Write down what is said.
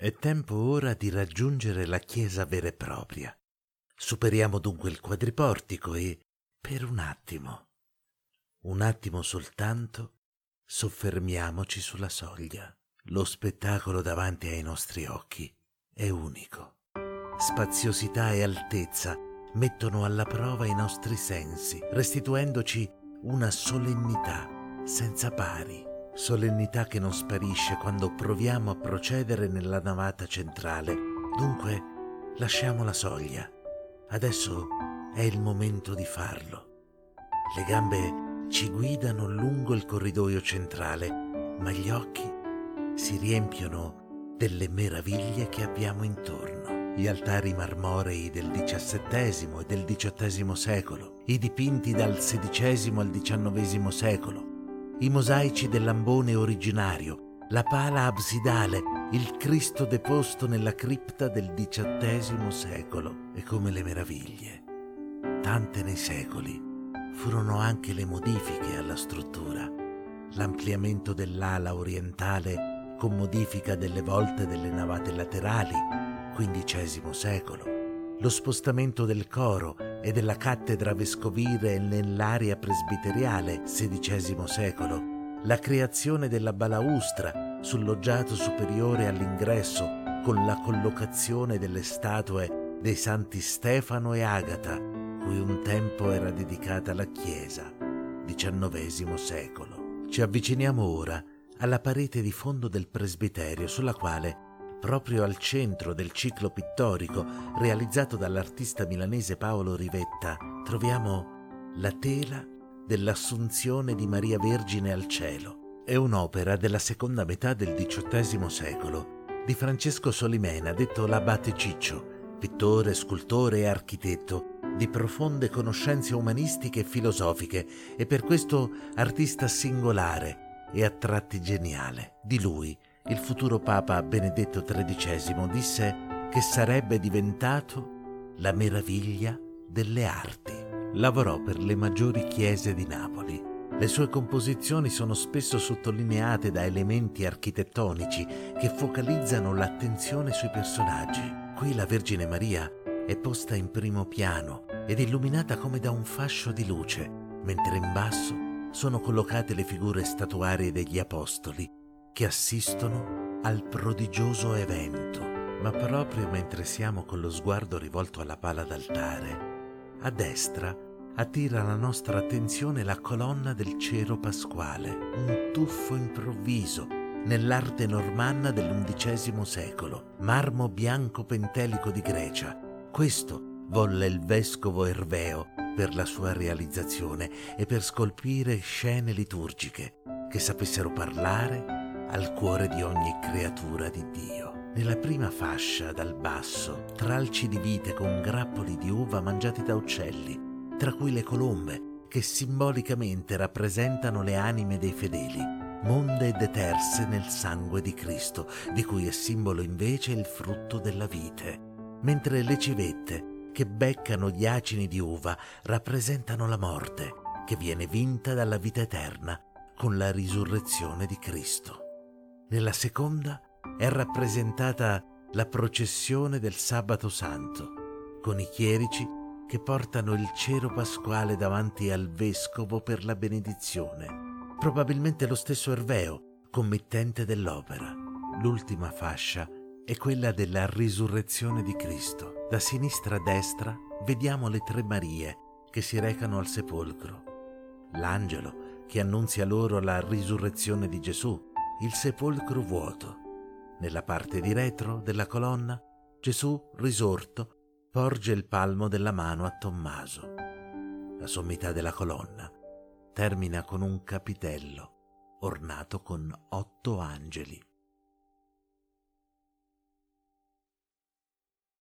È tempo ora di raggiungere la chiesa vera e propria. Superiamo dunque il quadriportico e, per un attimo, un attimo soltanto, soffermiamoci sulla soglia. Lo spettacolo davanti ai nostri occhi è unico. Spaziosità e altezza mettono alla prova i nostri sensi, restituendoci una solennità senza pari solennità che non sparisce quando proviamo a procedere nella navata centrale. Dunque, lasciamo la soglia. Adesso è il momento di farlo. Le gambe ci guidano lungo il corridoio centrale, ma gli occhi si riempiono delle meraviglie che abbiamo intorno. Gli altari marmorei del XVII e del XVIII secolo, i dipinti dal XVI al XIX secolo, i mosaici dell'ambone originario, la pala absidale, il Cristo deposto nella cripta del XVIII secolo. E come le meraviglie. Tante nei secoli furono anche le modifiche alla struttura, l'ampliamento dell'ala orientale con modifica delle volte delle navate laterali, XV secolo, lo spostamento del coro e della cattedra vescovile nell'area presbiteriale XVI secolo, la creazione della balaustra sul loggiato superiore all'ingresso con la collocazione delle statue dei santi Stefano e Agata, cui un tempo era dedicata la chiesa, XIX secolo. Ci avviciniamo ora alla parete di fondo del presbiterio sulla quale proprio al centro del ciclo pittorico realizzato dall'artista milanese Paolo Rivetta, troviamo la tela dell'Assunzione di Maria Vergine al cielo. È un'opera della seconda metà del XVIII secolo di Francesco Solimena, detto l'Abate Ciccio, pittore, scultore e architetto, di profonde conoscenze umanistiche e filosofiche e per questo artista singolare e a tratti geniale. Di lui il futuro Papa Benedetto XIII disse che sarebbe diventato la meraviglia delle arti. Lavorò per le maggiori chiese di Napoli. Le sue composizioni sono spesso sottolineate da elementi architettonici che focalizzano l'attenzione sui personaggi. Qui la Vergine Maria è posta in primo piano ed illuminata come da un fascio di luce, mentre in basso sono collocate le figure statuarie degli apostoli che assistono al prodigioso evento. Ma proprio mentre siamo con lo sguardo rivolto alla pala d'altare, a destra attira la nostra attenzione la colonna del cero pasquale, un tuffo improvviso nell'arte normanna dell'undicesimo secolo, marmo bianco pentelico di Grecia. Questo volle il vescovo Erveo per la sua realizzazione e per scolpire scene liturgiche che sapessero parlare al cuore di ogni creatura di Dio. Nella prima fascia, dal basso, tralci di vite con grappoli di uva mangiati da uccelli, tra cui le colombe, che simbolicamente rappresentano le anime dei fedeli, monde deterse nel sangue di Cristo, di cui è simbolo invece il frutto della vite, mentre le civette, che beccano gli acini di uva, rappresentano la morte, che viene vinta dalla vita eterna con la risurrezione di Cristo. Nella seconda è rappresentata la processione del sabato santo, con i chierici che portano il cero pasquale davanti al vescovo per la benedizione, probabilmente lo stesso Erveo, committente dell'opera. L'ultima fascia è quella della risurrezione di Cristo. Da sinistra a destra vediamo le tre Marie che si recano al sepolcro, l'angelo che annunzia loro la risurrezione di Gesù, il sepolcro vuoto. Nella parte di retro della colonna Gesù risorto porge il palmo della mano a Tommaso. La sommità della colonna termina con un capitello ornato con otto angeli.